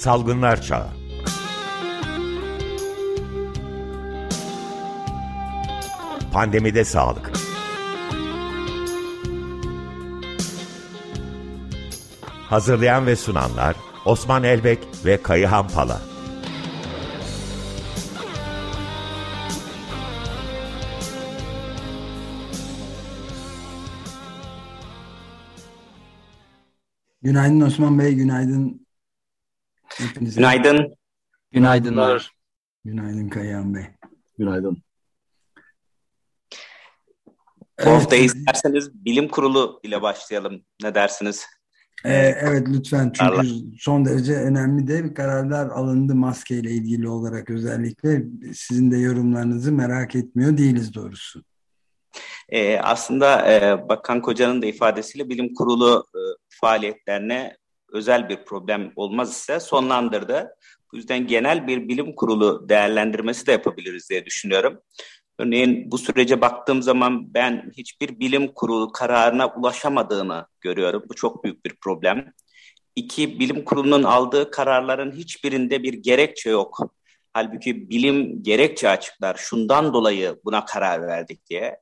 Salgınlar Çağı. Pandemide Sağlık. Hazırlayan ve sunanlar Osman Elbek ve Kayıhan Pala. Günaydın Osman Bey, günaydın hepinize. Günaydın. Günaydınlar. Günaydın Kayahan Bey. Günaydın. Bu hafta isterseniz bilim kurulu ile başlayalım. Ne dersiniz? Ee, evet lütfen çünkü Allah. son derece önemli de bir kararlar alındı maskeyle ilgili olarak özellikle. Sizin de yorumlarınızı merak etmiyor değiliz doğrusu. Ee, aslında e, Bakan Koca'nın da ifadesiyle bilim kurulu e, faaliyetlerine özel bir problem olmaz ise sonlandırdı. Bu yüzden genel bir bilim kurulu değerlendirmesi de yapabiliriz diye düşünüyorum. Örneğin bu sürece baktığım zaman ben hiçbir bilim kurulu kararına ulaşamadığını görüyorum. Bu çok büyük bir problem. İki, bilim kurulunun aldığı kararların hiçbirinde bir gerekçe yok. Halbuki bilim gerekçe açıklar. Şundan dolayı buna karar verdik diye.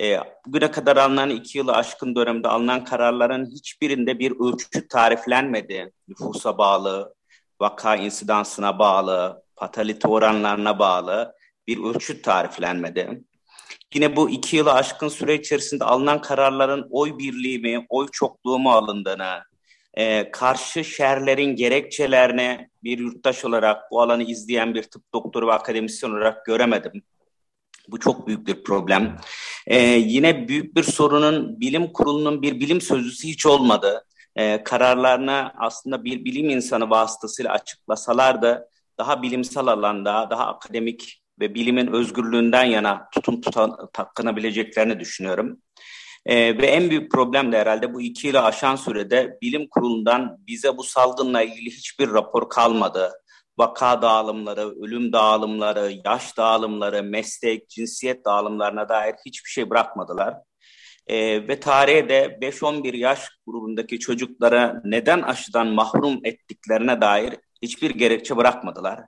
E, bugüne kadar alınan iki yılı aşkın dönemde alınan kararların hiçbirinde bir ölçü tariflenmedi. Nüfusa bağlı, vaka insidansına bağlı, fatalite oranlarına bağlı bir ölçü tariflenmedi. Yine bu iki yılı aşkın süre içerisinde alınan kararların oy birliği mi, oy çokluğu mu alındığını, e, karşı şerlerin gerekçelerine bir yurttaş olarak bu alanı izleyen bir tıp doktoru ve akademisyen olarak göremedim. Bu çok büyük bir problem. Ee, yine büyük bir sorunun bilim kurulunun bir bilim sözcüsü hiç olmadı. Ee, kararlarını aslında bir bilim insanı vasıtasıyla açıklasalardı daha bilimsel alanda, daha akademik ve bilimin özgürlüğünden yana tutum tutan, takınabileceklerini düşünüyorum. Ee, ve en büyük problem de herhalde bu iki yılı aşan sürede bilim kurulundan bize bu salgınla ilgili hiçbir rapor kalmadı vaka dağılımları, ölüm dağılımları, yaş dağılımları, meslek, cinsiyet dağılımlarına dair hiçbir şey bırakmadılar. Ee, ve tarihe de 5-11 yaş grubundaki çocuklara neden aşıdan mahrum ettiklerine dair hiçbir gerekçe bırakmadılar.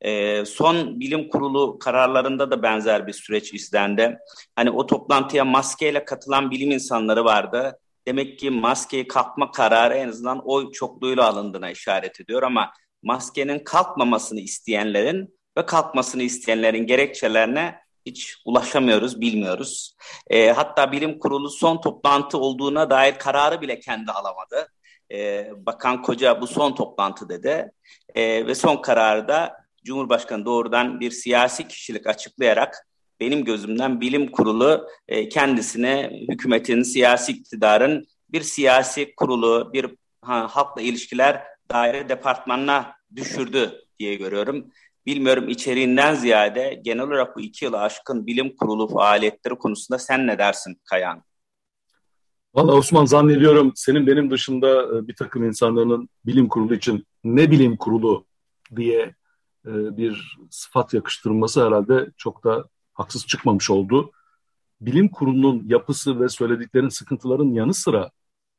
Ee, son bilim kurulu kararlarında da benzer bir süreç izlendi. Hani o toplantıya maskeyle katılan bilim insanları vardı. Demek ki maskeyi kalkma kararı en azından oy çokluğuyla alındığına işaret ediyor ama maskenin kalkmamasını isteyenlerin ve kalkmasını isteyenlerin gerekçelerine hiç ulaşamıyoruz, bilmiyoruz. E, hatta bilim kurulu son toplantı olduğuna dair kararı bile kendi alamadı. E, Bakan Koca bu son toplantı dedi e, ve son kararı da Cumhurbaşkanı doğrudan bir siyasi kişilik açıklayarak benim gözümden bilim kurulu e, kendisine hükümetin, siyasi iktidarın bir siyasi kurulu, bir ha, halkla ilişkiler daire departmanına düşürdü diye görüyorum. Bilmiyorum içeriğinden ziyade genel olarak bu iki yılı aşkın bilim kurulu faaliyetleri konusunda sen ne dersin Kayan? Valla Osman zannediyorum senin benim dışında e, bir takım insanların bilim kurulu için ne bilim kurulu diye e, bir sıfat yakıştırılması herhalde çok da haksız çıkmamış oldu. Bilim kurulunun yapısı ve söylediklerin sıkıntıların yanı sıra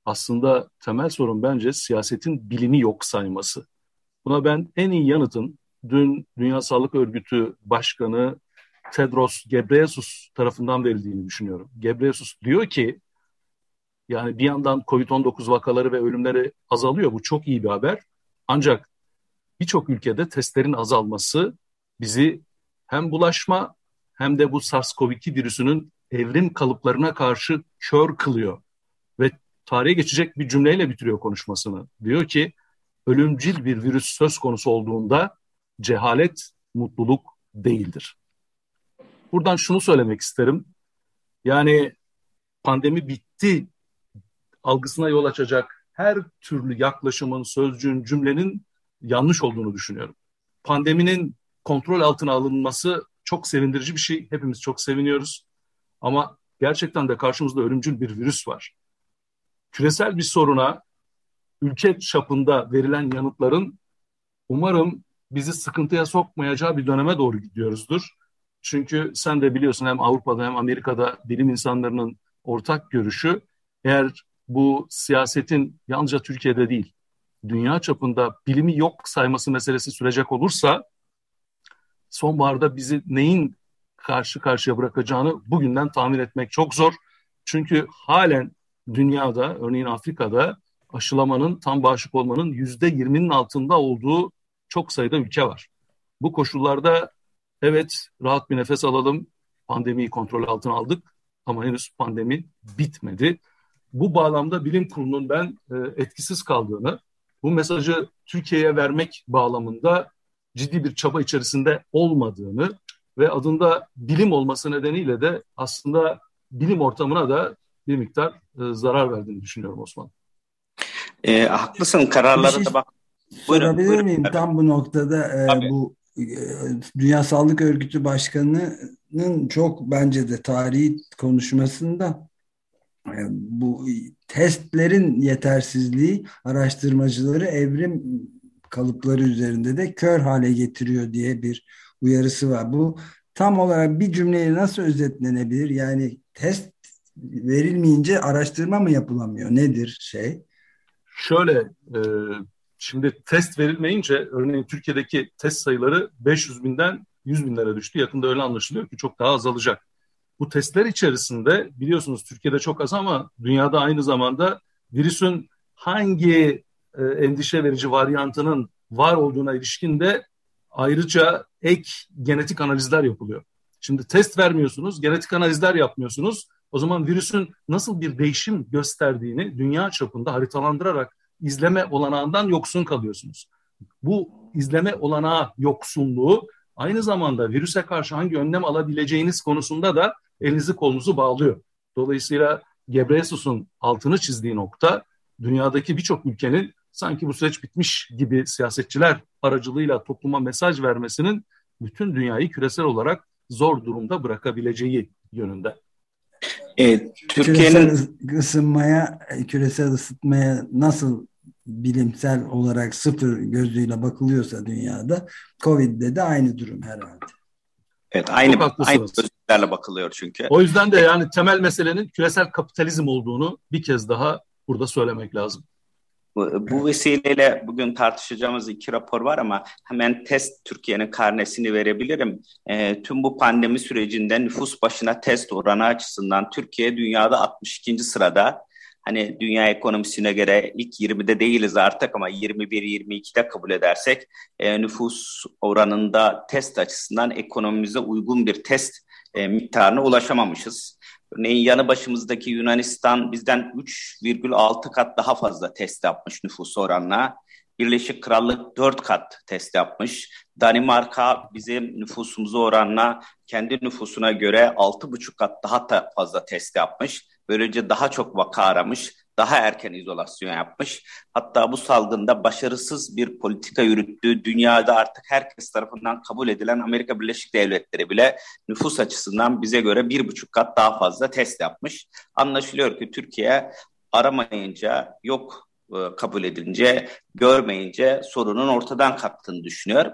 aslında temel sorun bence siyasetin bilimi yok sayması. Buna ben en iyi yanıtın dün Dünya Sağlık Örgütü Başkanı Tedros Gebreyesus tarafından verildiğini düşünüyorum. Gebreyesus diyor ki yani bir yandan COVID-19 vakaları ve ölümleri azalıyor. Bu çok iyi bir haber. Ancak birçok ülkede testlerin azalması bizi hem bulaşma hem de bu SARS-CoV-2 virüsünün evrim kalıplarına karşı kör kılıyor. Tarihe geçecek bir cümleyle bitiriyor konuşmasını. Diyor ki ölümcül bir virüs söz konusu olduğunda cehalet mutluluk değildir. Buradan şunu söylemek isterim. Yani pandemi bitti algısına yol açacak her türlü yaklaşımın, sözcüğün, cümlenin yanlış olduğunu düşünüyorum. Pandeminin kontrol altına alınması çok sevindirici bir şey. Hepimiz çok seviniyoruz. Ama gerçekten de karşımızda ölümcül bir virüs var küresel bir soruna ülke çapında verilen yanıtların umarım bizi sıkıntıya sokmayacağı bir döneme doğru gidiyoruzdur. Çünkü sen de biliyorsun hem Avrupa'da hem Amerika'da bilim insanlarının ortak görüşü eğer bu siyasetin yalnızca Türkiye'de değil dünya çapında bilimi yok sayması meselesi sürecek olursa sonbaharda bizi neyin karşı karşıya bırakacağını bugünden tahmin etmek çok zor. Çünkü halen dünyada, örneğin Afrika'da aşılamanın, tam bağışık olmanın yüzde yirminin altında olduğu çok sayıda ülke var. Bu koşullarda evet rahat bir nefes alalım, pandemiyi kontrol altına aldık ama henüz pandemi bitmedi. Bu bağlamda bilim kurulunun ben e, etkisiz kaldığını, bu mesajı Türkiye'ye vermek bağlamında ciddi bir çaba içerisinde olmadığını ve adında bilim olması nedeniyle de aslında bilim ortamına da bir miktar e, zarar verdiğini düşünüyorum Osman. E, haklısın kararlara şey da bak. Buyurun, sorabilir buyurun. miyim? Tam bu noktada e, bu e, Dünya Sağlık Örgütü Başkanı'nın çok bence de tarihi konuşmasında e, bu testlerin yetersizliği araştırmacıları evrim kalıpları üzerinde de kör hale getiriyor diye bir uyarısı var. Bu tam olarak bir cümleyle nasıl özetlenebilir? Yani test verilmeyince araştırma mı yapılamıyor? Nedir şey? Şöyle, e, şimdi test verilmeyince örneğin Türkiye'deki test sayıları 500 binden 100 binlere düştü. Yakında öyle anlaşılıyor ki çok daha azalacak. Bu testler içerisinde biliyorsunuz Türkiye'de çok az ama dünyada aynı zamanda virüsün hangi e, endişe verici varyantının var olduğuna ilişkin de ayrıca ek genetik analizler yapılıyor. Şimdi test vermiyorsunuz, genetik analizler yapmıyorsunuz. O zaman virüsün nasıl bir değişim gösterdiğini dünya çapında haritalandırarak izleme olanağından yoksun kalıyorsunuz. Bu izleme olanağı yoksunluğu aynı zamanda virüse karşı hangi önlem alabileceğiniz konusunda da elinizi kolunuzu bağlıyor. Dolayısıyla Gebreyesus'un altını çizdiği nokta dünyadaki birçok ülkenin sanki bu süreç bitmiş gibi siyasetçiler aracılığıyla topluma mesaj vermesinin bütün dünyayı küresel olarak zor durumda bırakabileceği yönünde. Evet, Türkiye'nin küresel ısınmaya, küresel ısıtmaya nasıl bilimsel olarak sıfır gözüyle bakılıyorsa dünyada Covid'de de aynı durum herhalde. Evet, aynı aynı gözlerle bakılıyor çünkü. O yüzden de yani temel meselenin küresel kapitalizm olduğunu bir kez daha burada söylemek lazım. Bu, vesileyle bugün tartışacağımız iki rapor var ama hemen test Türkiye'nin karnesini verebilirim. E, tüm bu pandemi sürecinde nüfus başına test oranı açısından Türkiye dünyada 62. sırada. Hani dünya ekonomisine göre ilk 20'de değiliz artık ama 21-22'de kabul edersek e, nüfus oranında test açısından ekonomimize uygun bir test e, miktarına ulaşamamışız. Örneğin yanı başımızdaki Yunanistan bizden 3,6 kat daha fazla test yapmış nüfus oranına. Birleşik Krallık 4 kat test yapmış. Danimarka bizim nüfusumuzu oranla kendi nüfusuna göre 6,5 kat daha da fazla test yapmış. Böylece daha çok vaka aramış daha erken izolasyon yapmış. Hatta bu salgında başarısız bir politika yürüttüğü dünyada artık herkes tarafından kabul edilen Amerika Birleşik Devletleri bile nüfus açısından bize göre bir buçuk kat daha fazla test yapmış. Anlaşılıyor ki Türkiye aramayınca yok kabul edince, görmeyince sorunun ortadan kalktığını düşünüyor.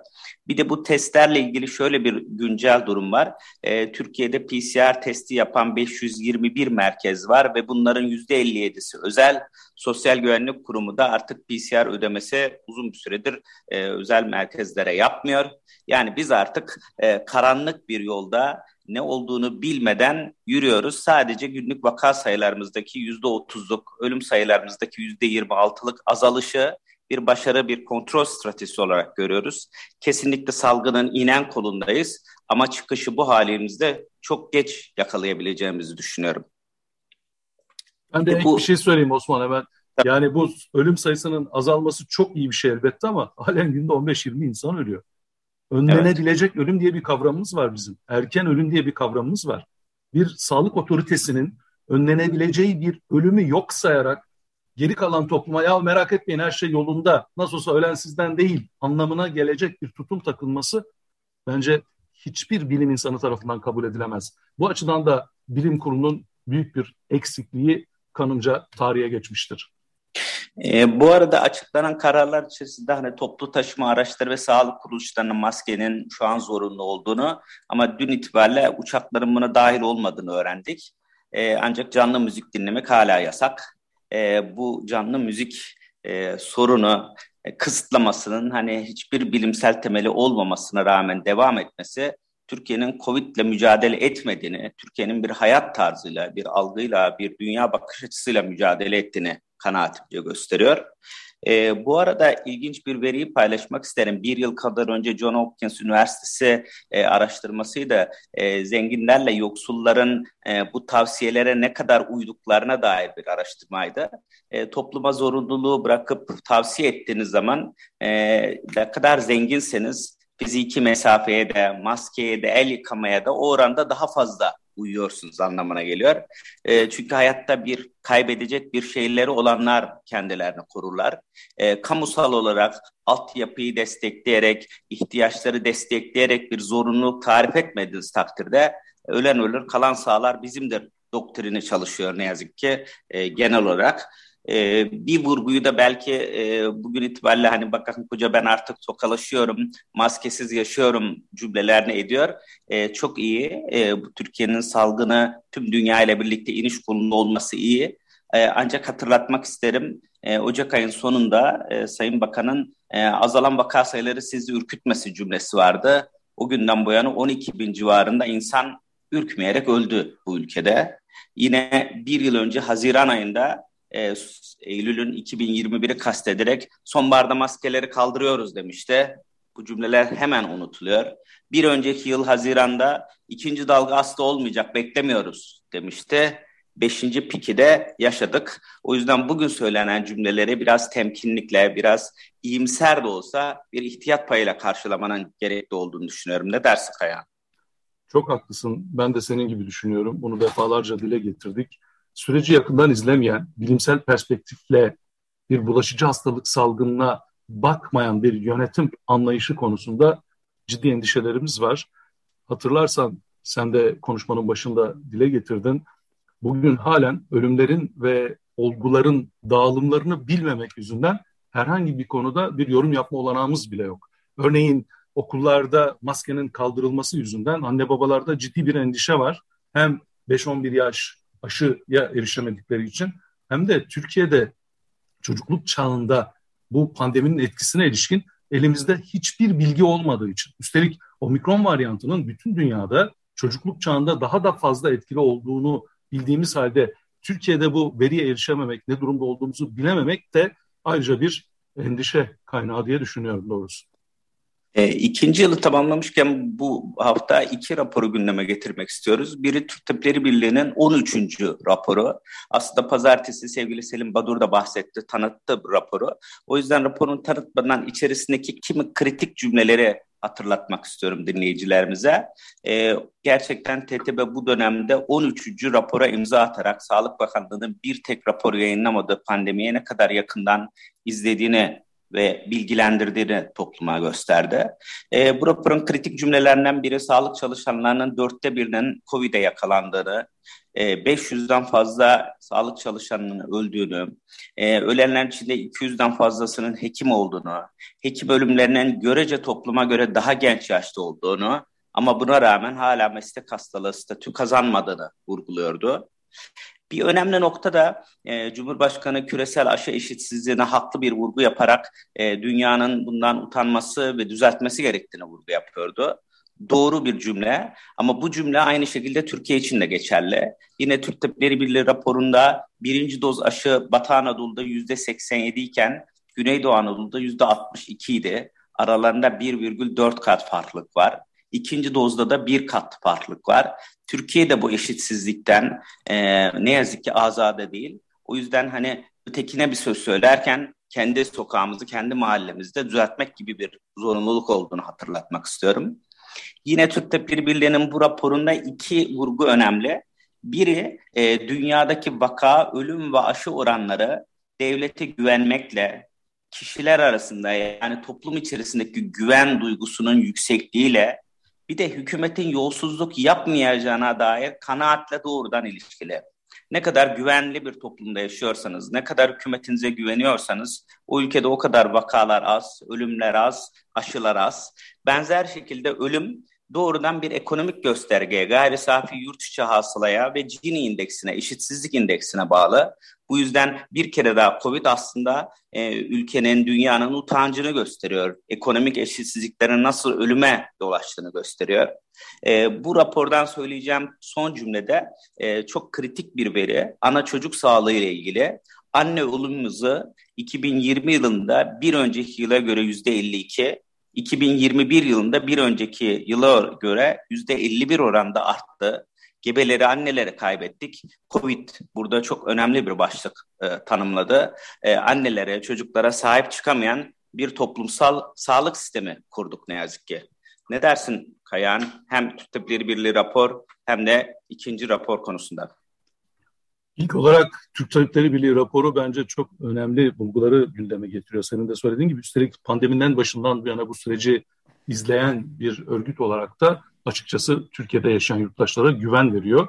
Bir de bu testlerle ilgili şöyle bir güncel durum var. E, Türkiye'de PCR testi yapan 521 merkez var ve bunların %57'si özel. Sosyal Güvenlik Kurumu da artık PCR ödemesi uzun bir süredir e, özel merkezlere yapmıyor. Yani biz artık e, karanlık bir yolda ne olduğunu bilmeden yürüyoruz. Sadece günlük vaka sayılarımızdaki yüzde otuzluk, ölüm sayılarımızdaki yüzde yirmi altılık azalışı bir başarı, bir kontrol stratejisi olarak görüyoruz. Kesinlikle salgının inen kolundayız ama çıkışı bu halimizde çok geç yakalayabileceğimizi düşünüyorum. Ben de bu... bir şey söyleyeyim Osman hemen. Yani bu ölüm sayısının azalması çok iyi bir şey elbette ama halen günde 15-20 insan ölüyor. Önlenebilecek evet. ölüm diye bir kavramımız var bizim. Erken ölüm diye bir kavramımız var. Bir sağlık otoritesinin önlenebileceği bir ölümü yok sayarak geri kalan topluma ya merak etmeyin her şey yolunda nasıl olsa ölen sizden değil anlamına gelecek bir tutum takılması bence hiçbir bilim insanı tarafından kabul edilemez. Bu açıdan da bilim kurulunun büyük bir eksikliği kanımca tarihe geçmiştir. E, bu arada açıklanan kararlar içerisinde hani toplu taşıma araçları ve sağlık kuruluşlarının maskenin şu an zorunlu olduğunu ama dün itibariyle uçakların buna dahil olmadığını öğrendik. E, ancak canlı müzik dinlemek hala yasak. E, bu canlı müzik e, sorunu e, kısıtlamasının hani hiçbir bilimsel temeli olmamasına rağmen devam etmesi Türkiye'nin Covid ile mücadele etmediğini, Türkiye'nin bir hayat tarzıyla, bir algıyla, bir dünya bakış açısıyla mücadele ettiğini kanaatimce gösteriyor. E, bu arada ilginç bir veriyi paylaşmak isterim. Bir yıl kadar önce John Hopkins Üniversitesi e, araştırmasıydı. E, zenginlerle yoksulların e, bu tavsiyelere ne kadar uyduklarına dair bir araştırmaydı. E, topluma zorunluluğu bırakıp tavsiye ettiğiniz zaman e, ne kadar zenginseniz fiziki mesafeye de, maskeye de, el yıkamaya da o oranda daha fazla uyuyorsunuz anlamına geliyor. E, çünkü hayatta bir kaybedecek bir şeyleri olanlar kendilerini korurlar. E, kamusal olarak altyapıyı destekleyerek, ihtiyaçları destekleyerek bir zorunluluk tarif etmediğiniz takdirde ölen ölür, kalan sağlar bizimdir doktrini çalışıyor ne yazık ki e, genel olarak. E, bir vurguyu da belki e, bugün itibariyle hani bakın koca ben artık sokalaşıyorum, maskesiz yaşıyorum cümlelerini ediyor. E, çok iyi. E, bu Türkiye'nin salgını tüm dünya ile birlikte iniş konumunda olması iyi. E, ancak hatırlatmak isterim e, Ocak ayın sonunda e, Sayın Bakan'ın e, azalan vaka sayıları sizi ürkütmesi cümlesi vardı. O günden bu yana 12 bin civarında insan ürkmeyerek öldü bu ülkede. Yine bir yıl önce Haziran ayında e, Eylül'ün 2021'i kastederek sonbaharda maskeleri kaldırıyoruz demişti. Bu cümleler hemen unutuluyor. Bir önceki yıl Haziran'da ikinci dalga asla olmayacak beklemiyoruz demişti. Beşinci piki de yaşadık. O yüzden bugün söylenen cümleleri biraz temkinlikle, biraz iyimser de olsa bir ihtiyat payıyla karşılamanın gerekli olduğunu düşünüyorum. Ne dersin Kayan? Çok haklısın. Ben de senin gibi düşünüyorum. Bunu defalarca dile getirdik süreci yakından izlemeyen, bilimsel perspektifle bir bulaşıcı hastalık salgınına bakmayan bir yönetim anlayışı konusunda ciddi endişelerimiz var. Hatırlarsan sen de konuşmanın başında dile getirdin. Bugün halen ölümlerin ve olguların dağılımlarını bilmemek yüzünden herhangi bir konuda bir yorum yapma olanağımız bile yok. Örneğin okullarda maskenin kaldırılması yüzünden anne babalarda ciddi bir endişe var. Hem 5-11 yaş aşıya erişemedikleri için hem de Türkiye'de çocukluk çağında bu pandeminin etkisine ilişkin elimizde hiçbir bilgi olmadığı için. Üstelik omikron varyantının bütün dünyada çocukluk çağında daha da fazla etkili olduğunu bildiğimiz halde Türkiye'de bu veriye erişememek, ne durumda olduğumuzu bilememek de ayrıca bir endişe kaynağı diye düşünüyorum doğrusu. E, ikinci yılı tamamlamışken bu hafta iki raporu gündeme getirmek istiyoruz. Biri Türk Tabipleri Birliği'nin 13. raporu. Aslında pazartesi sevgili Selim Badur da bahsetti, tanıttı bu raporu. O yüzden raporun tanıtmadan içerisindeki kimi kritik cümleleri hatırlatmak istiyorum dinleyicilerimize. Ee, gerçekten TTB bu dönemde 13. rapora imza atarak Sağlık Bakanlığı'nın bir tek rapor yayınlamadığı pandemiye ne kadar yakından izlediğini ve bilgilendirdiğini topluma gösterdi. E, bu raporun kritik cümlelerinden biri sağlık çalışanlarının dörtte birinin COVID'e yakalandığını, e, 500'den fazla sağlık çalışanının öldüğünü, e, ölenlerin içinde 200'den fazlasının hekim olduğunu, hekim ölümlerinin görece topluma göre daha genç yaşta olduğunu ama buna rağmen hala meslek hastalığı statü kazanmadığını vurguluyordu. Bir önemli nokta da e, Cumhurbaşkanı küresel aşı eşitsizliğine haklı bir vurgu yaparak e, dünyanın bundan utanması ve düzeltmesi gerektiğini vurgu yapıyordu. Doğru bir cümle ama bu cümle aynı şekilde Türkiye için de geçerli. Yine Türk Tabipleri Birliği raporunda birinci doz aşı Batı Anadolu'da yüzde 87 iken Güneydoğu Anadolu'da yüzde 62 idi. Aralarında 1,4 kat farklılık var. İkinci dozda da bir kat farklılık var. Türkiye bu eşitsizlikten e, ne yazık ki azade değil. O yüzden hani ötekine bir söz söylerken kendi sokağımızı, kendi mahallemizde düzeltmek gibi bir zorunluluk olduğunu hatırlatmak istiyorum. Yine Türk Tabipleri Birliği'nin bu raporunda iki vurgu önemli. Biri e, dünyadaki vaka, ölüm ve aşı oranları devlete güvenmekle, kişiler arasında yani toplum içerisindeki güven duygusunun yüksekliğiyle bir de hükümetin yolsuzluk yapmayacağına dair kanaatle doğrudan ilişkili. Ne kadar güvenli bir toplumda yaşıyorsanız, ne kadar hükümetinize güveniyorsanız o ülkede o kadar vakalar az, ölümler az, aşılar az. Benzer şekilde ölüm doğrudan bir ekonomik göstergeye, gayri safi yurt içi hasılaya ve Gini indeksine, eşitsizlik indeksine bağlı. Bu yüzden bir kere daha Covid aslında e, ülkenin, dünyanın utancını gösteriyor. Ekonomik eşitsizliklerin nasıl ölüme yol açtığını gösteriyor. E, bu rapordan söyleyeceğim son cümlede e, çok kritik bir veri. Ana çocuk sağlığı ile ilgili anne ölüm hızı 2020 yılında bir önceki yıla göre yüzde 52, 2021 yılında bir önceki yıla göre yüzde 51 oranda arttı. Gebeleri, anneleri kaybettik. Covid burada çok önemli bir başlık e, tanımladı. E, annelere, çocuklara sahip çıkamayan bir toplumsal sağlık sistemi kurduk ne yazık ki. Ne dersin Kayan? Hem Türk Tabipleri Birliği rapor hem de ikinci rapor konusunda. İlk olarak Türk Tabipleri Birliği raporu bence çok önemli bulguları gündeme getiriyor. Senin de söylediğin gibi üstelik pandemiden başından bu yana bu süreci izleyen bir örgüt olarak da açıkçası Türkiye'de yaşayan yurttaşlara güven veriyor.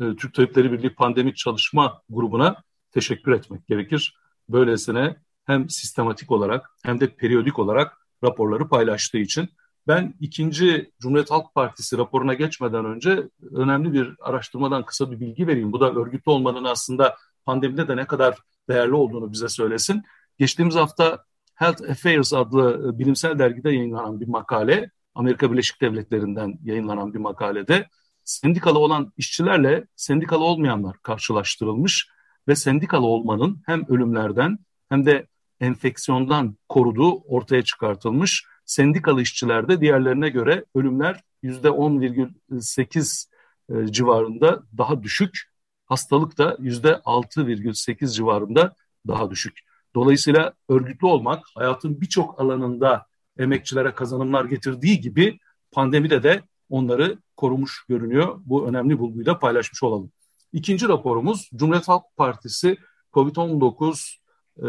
Ee, Türk Tabipleri Birliği Pandemik Çalışma Grubu'na teşekkür etmek gerekir. Böylesine hem sistematik olarak hem de periyodik olarak raporları paylaştığı için. Ben ikinci Cumhuriyet Halk Partisi raporuna geçmeden önce önemli bir araştırmadan kısa bir bilgi vereyim. Bu da örgütlü olmanın aslında pandemide de ne kadar değerli olduğunu bize söylesin. Geçtiğimiz hafta Health Affairs adlı e, bilimsel dergide yayınlanan bir makale, Amerika Birleşik Devletleri'nden yayınlanan bir makalede sendikalı olan işçilerle sendikalı olmayanlar karşılaştırılmış ve sendikalı olmanın hem ölümlerden hem de enfeksiyondan koruduğu ortaya çıkartılmış sendikalı işçilerde diğerlerine göre ölümler %10,8 e, civarında daha düşük. Hastalık da %6,8 civarında daha düşük. Dolayısıyla örgütlü olmak hayatın birçok alanında emekçilere kazanımlar getirdiği gibi pandemide de onları korumuş görünüyor. Bu önemli bulguyu da paylaşmış olalım. İkinci raporumuz Cumhuriyet Halk Partisi COVID-19 e,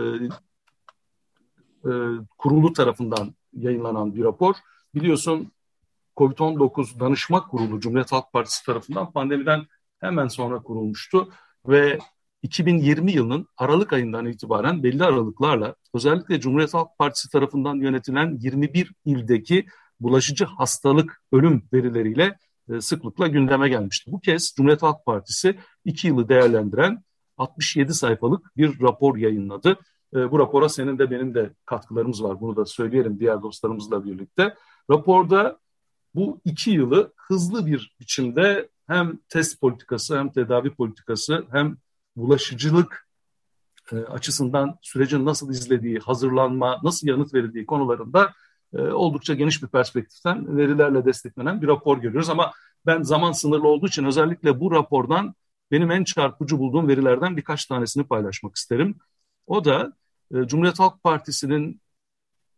e, kurulu tarafından yayınlanan bir rapor. Biliyorsun COVID-19 Danışma Kurulu Cumhuriyet Halk Partisi tarafından pandemiden hemen sonra kurulmuştu ve 2020 yılının Aralık ayından itibaren belli aralıklarla özellikle Cumhuriyet Halk Partisi tarafından yönetilen 21 ildeki bulaşıcı hastalık ölüm verileriyle e, sıklıkla gündeme gelmişti. Bu kez Cumhuriyet Halk Partisi iki yılı değerlendiren 67 sayfalık bir rapor yayınladı. E, bu rapora senin de benim de katkılarımız var. Bunu da söyleyelim diğer dostlarımızla birlikte. Raporda bu iki yılı hızlı bir biçimde hem test politikası hem tedavi politikası hem bulaşıcılık e, açısından sürecin nasıl izlediği, hazırlanma, nasıl yanıt verildiği konularında e, oldukça geniş bir perspektiften verilerle desteklenen bir rapor görüyoruz. Ama ben zaman sınırlı olduğu için özellikle bu rapordan benim en çarpıcı bulduğum verilerden birkaç tanesini paylaşmak isterim. O da e, Cumhuriyet Halk Partisi'nin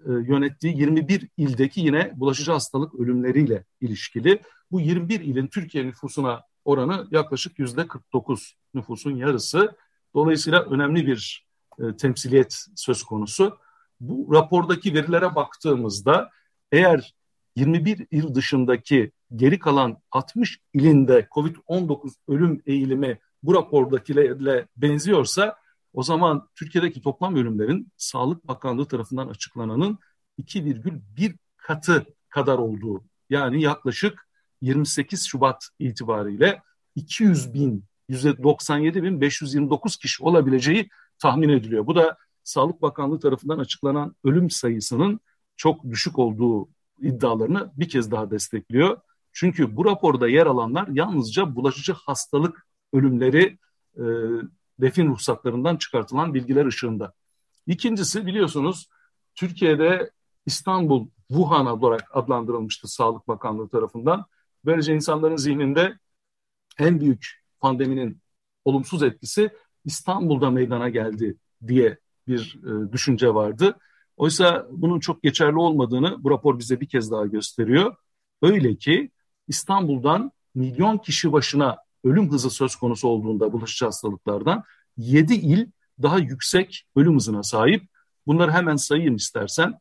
yönettiği 21 ildeki yine bulaşıcı hastalık ölümleriyle ilişkili. Bu 21 ilin Türkiye nüfusuna oranı yaklaşık yüzde 49 nüfusun yarısı. Dolayısıyla önemli bir e, temsiliyet söz konusu. Bu rapordaki verilere baktığımızda eğer 21 il dışındaki geri kalan 60 ilinde COVID-19 ölüm eğilimi bu rapordakilerle benziyorsa o zaman Türkiye'deki toplam ölümlerin Sağlık Bakanlığı tarafından açıklananın 2,1 katı kadar olduğu yani yaklaşık 28 Şubat itibariyle 200 bin, 197 bin 529 kişi olabileceği tahmin ediliyor. Bu da Sağlık Bakanlığı tarafından açıklanan ölüm sayısının çok düşük olduğu iddialarını bir kez daha destekliyor. Çünkü bu raporda yer alanlar yalnızca bulaşıcı hastalık ölümleri e, defin ruhsatlarından çıkartılan bilgiler ışığında. İkincisi biliyorsunuz Türkiye'de İstanbul Wuhan olarak adlandırılmıştı Sağlık Bakanlığı tarafından. Böylece insanların zihninde en büyük pandeminin olumsuz etkisi İstanbul'da meydana geldi diye bir e, düşünce vardı. Oysa bunun çok geçerli olmadığını bu rapor bize bir kez daha gösteriyor. Öyle ki İstanbul'dan milyon kişi başına ölüm hızı söz konusu olduğunda bulaşıcı hastalıklardan 7 il daha yüksek ölüm hızına sahip. Bunları hemen sayayım istersen.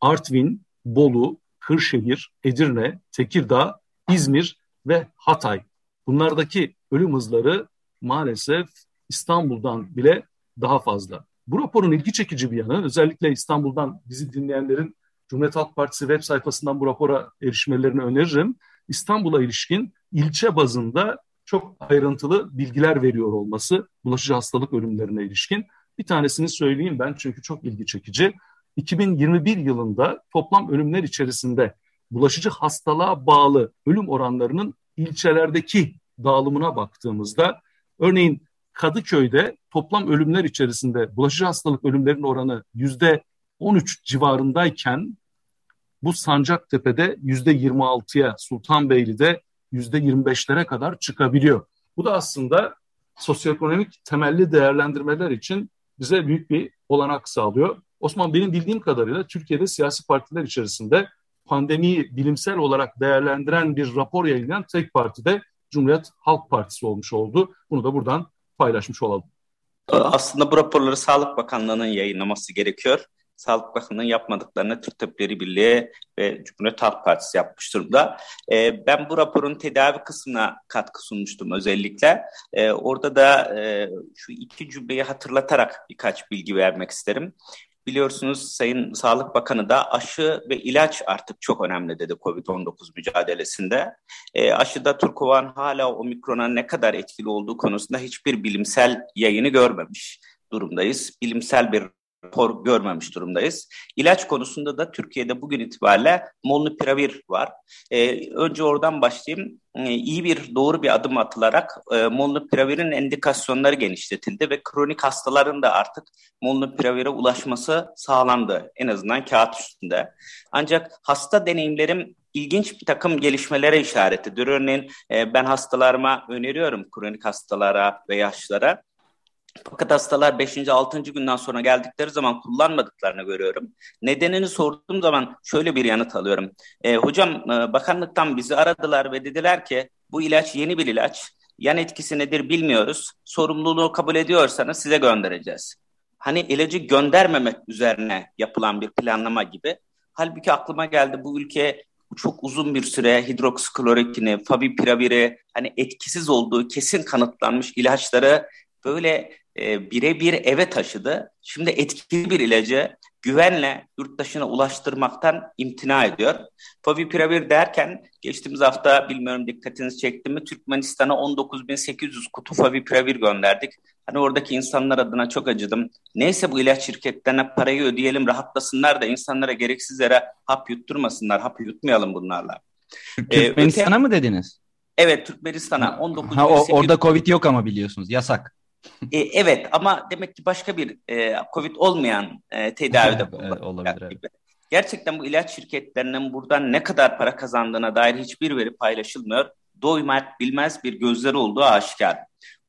Artvin, Bolu, Kırşehir, Edirne, Tekirdağ, İzmir ve Hatay. Bunlardaki ölüm hızları maalesef İstanbul'dan bile daha fazla. Bu raporun ilgi çekici bir yanı özellikle İstanbul'dan bizi dinleyenlerin Cumhuriyet Halk Partisi web sayfasından bu rapora erişmelerini öneririm. İstanbul'a ilişkin ilçe bazında çok ayrıntılı bilgiler veriyor olması bulaşıcı hastalık ölümlerine ilişkin. Bir tanesini söyleyeyim ben çünkü çok ilgi çekici. 2021 yılında toplam ölümler içerisinde bulaşıcı hastalığa bağlı ölüm oranlarının ilçelerdeki dağılımına baktığımızda örneğin Kadıköy'de toplam ölümler içerisinde bulaşıcı hastalık ölümlerinin oranı yüzde 13 civarındayken bu Sancaktepe'de yüzde 26'ya, Sultanbeyli'de yüzde 25'lere kadar çıkabiliyor. Bu da aslında sosyoekonomik temelli değerlendirmeler için bize büyük bir olanak sağlıyor. Osman benim bildiğim kadarıyla Türkiye'de siyasi partiler içerisinde pandemiyi bilimsel olarak değerlendiren bir rapor yayınlayan tek parti de Cumhuriyet Halk Partisi olmuş oldu. Bunu da buradan paylaşmış olalım. Aslında bu raporları Sağlık Bakanlığı'nın yayınlaması gerekiyor. Sağlık Bakanlığı'nın yapmadıklarını Türk Tabipleri Birliği ve Cumhuriyet Halk Partisi yapmış durumda. E, ben bu raporun tedavi kısmına katkı sunmuştum özellikle. E, orada da e, şu iki cümleyi hatırlatarak birkaç bilgi vermek isterim. Biliyorsunuz Sayın Sağlık Bakanı da aşı ve ilaç artık çok önemli dedi COVID-19 mücadelesinde. E, aşıda Turkovan hala omikrona ne kadar etkili olduğu konusunda hiçbir bilimsel yayını görmemiş durumdayız. Bilimsel bir rapor görmemiş durumdayız. İlaç konusunda da Türkiye'de bugün itibariyle molnupiravir var. Ee, önce oradan başlayayım. Ee, iyi bir doğru bir adım atılarak e, molnupiravirin endikasyonları genişletildi ve kronik hastaların da artık molnupiravire ulaşması sağlandı. En azından kağıt üstünde. Ancak hasta deneyimlerim ilginç bir takım gelişmelere işaret ediyor. Örneğin e, ben hastalarıma öneriyorum kronik hastalara ve yaşlılara fakat hastalar 5. 6. günden sonra geldikleri zaman kullanmadıklarını görüyorum. Nedenini sorduğum zaman şöyle bir yanıt alıyorum. E, hocam e, bakanlıktan bizi aradılar ve dediler ki bu ilaç yeni bir ilaç. Yan etkisi nedir bilmiyoruz. Sorumluluğu kabul ediyorsanız size göndereceğiz. Hani ilacı göndermemek üzerine yapılan bir planlama gibi. Halbuki aklıma geldi bu ülke çok uzun bir süre hidroksiklorokini, favipiraviri hani etkisiz olduğu kesin kanıtlanmış ilaçları böyle e, birebir eve taşıdı. Şimdi etkili bir ilacı güvenle yurt dışına ulaştırmaktan imtina ediyor. Favipiravir derken geçtiğimiz hafta bilmiyorum dikkatinizi çekti mi Türkmenistan'a 19.800 kutu favipiravir gönderdik. Hani oradaki insanlar adına çok acıdım. Neyse bu ilaç şirketlerine parayı ödeyelim rahatlasınlar da insanlara gereksiz yere hap yutturmasınlar. Hap yutmayalım bunlarla. Türkmenistan'a ee, mı dediniz? Evet Türkmenistan'a 19 ha, o, orada Covid yok ama biliyorsunuz yasak. E, evet ama demek ki başka bir e, COVID olmayan e, tedavide olabilir. Evet. Gerçekten bu ilaç şirketlerinin buradan ne kadar para kazandığına dair hiçbir veri paylaşılmıyor. Doymak bilmez bir gözleri olduğu aşikar.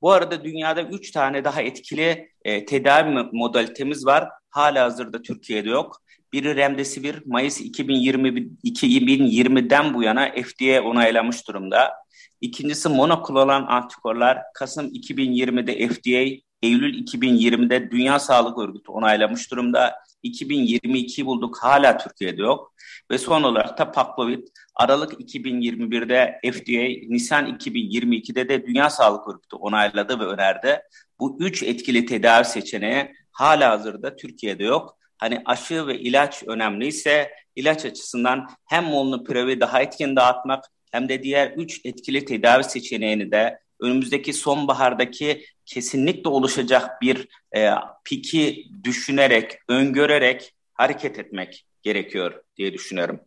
Bu arada dünyada üç tane daha etkili e, tedavi modalitemiz var. Hala hazırda Türkiye'de yok. Biri Remdesivir Mayıs 2020, 2020'den bu yana FDA onaylamış durumda. İkincisi monoklonal antikorlar Kasım 2020'de FDA, Eylül 2020'de Dünya Sağlık Örgütü onaylamış durumda. 2022 bulduk hala Türkiye'de yok. Ve son olarak da Paklovid Aralık 2021'de FDA, Nisan 2022'de de Dünya Sağlık Örgütü onayladı ve önerdi. Bu üç etkili tedavi seçeneği hala hazırda Türkiye'de yok. Hani aşı ve ilaç önemliyse ilaç açısından hem molnupiravir daha etkin dağıtmak hem de diğer üç etkili tedavi seçeneğini de önümüzdeki sonbahardaki kesinlikle oluşacak bir e, piki düşünerek, öngörerek hareket etmek gerekiyor diye düşünüyorum.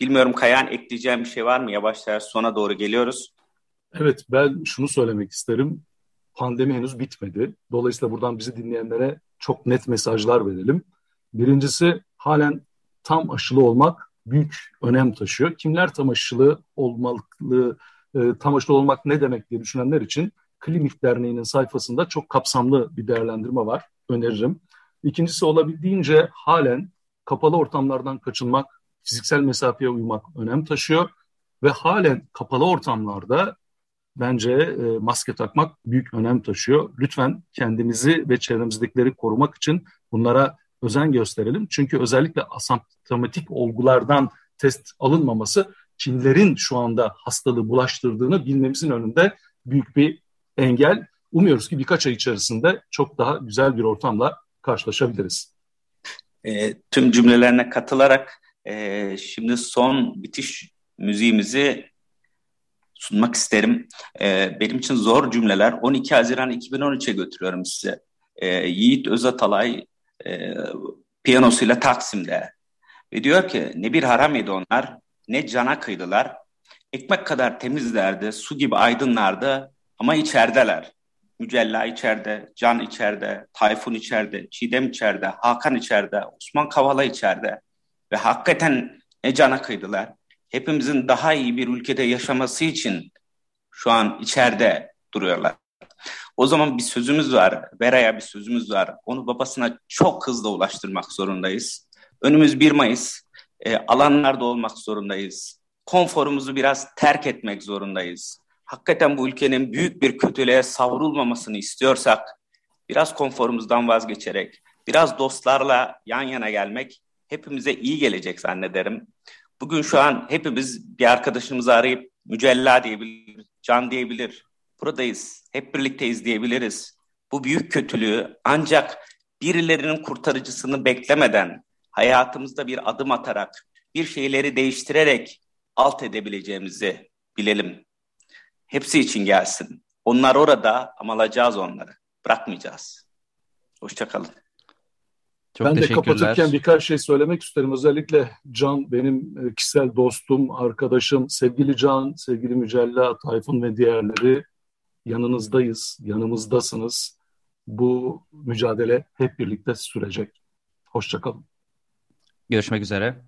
Bilmiyorum Kayan ekleyeceğim bir şey var mı? Yavaş yavaş sona doğru geliyoruz. Evet ben şunu söylemek isterim. Pandemi henüz bitmedi. Dolayısıyla buradan bizi dinleyenlere çok net mesajlar verelim. Birincisi halen tam aşılı olmak büyük önem taşıyor. Kimler tam aşılı olmalı, e, tam aşılı olmak ne demek diye düşünenler için Klinik Derneği'nin sayfasında çok kapsamlı bir değerlendirme var. Öneririm. İkincisi olabildiğince halen kapalı ortamlardan kaçınmak, fiziksel mesafeye uymak önem taşıyor ve halen kapalı ortamlarda bence e, maske takmak büyük önem taşıyor. Lütfen kendimizi ve çevremizdekileri korumak için bunlara özen gösterelim. Çünkü özellikle asemptomatik olgulardan test alınmaması kimlerin şu anda hastalığı bulaştırdığını bilmemizin önünde büyük bir engel. Umuyoruz ki birkaç ay içerisinde çok daha güzel bir ortamla karşılaşabiliriz. E, tüm cümlelerine katılarak e, şimdi son bitiş müziğimizi sunmak isterim. E, benim için zor cümleler 12 Haziran 2013'e götürüyorum size. E, Yiğit Özatalay e, piyanosuyla Taksim'de. Ve diyor ki ne bir haram yedi onlar ne cana kıydılar. Ekmek kadar temizlerdi, su gibi aydınlardı ama içerdeler. Mücella içeride, Can içeride, Tayfun içeride, Çiğdem içeride, Hakan içeride, Osman Kavala içeride. Ve hakikaten ne cana kıydılar. Hepimizin daha iyi bir ülkede yaşaması için şu an içeride duruyorlar. O zaman bir sözümüz var, Vera'ya bir sözümüz var. Onu babasına çok hızlı ulaştırmak zorundayız. Önümüz 1 Mayıs, e, alanlarda olmak zorundayız. Konforumuzu biraz terk etmek zorundayız. Hakikaten bu ülkenin büyük bir kötülüğe savrulmamasını istiyorsak, biraz konforumuzdan vazgeçerek, biraz dostlarla yan yana gelmek hepimize iyi gelecek zannederim. Bugün şu an hepimiz bir arkadaşımızı arayıp Mücella diyebilir, Can diyebilir. Buradayız, hep birlikteyiz diyebiliriz. Bu büyük kötülüğü ancak birilerinin kurtarıcısını beklemeden, hayatımızda bir adım atarak, bir şeyleri değiştirerek alt edebileceğimizi bilelim. Hepsi için gelsin. Onlar orada ama alacağız onları. Bırakmayacağız. Hoşçakalın. Çok ben de kapatırken birkaç şey söylemek isterim. Özellikle Can benim e, kişisel dostum, arkadaşım, sevgili Can, sevgili Mücella, Tayfun ve diğerleri yanınızdayız, yanımızdasınız. Bu mücadele hep birlikte sürecek. Hoşçakalın. Görüşmek üzere.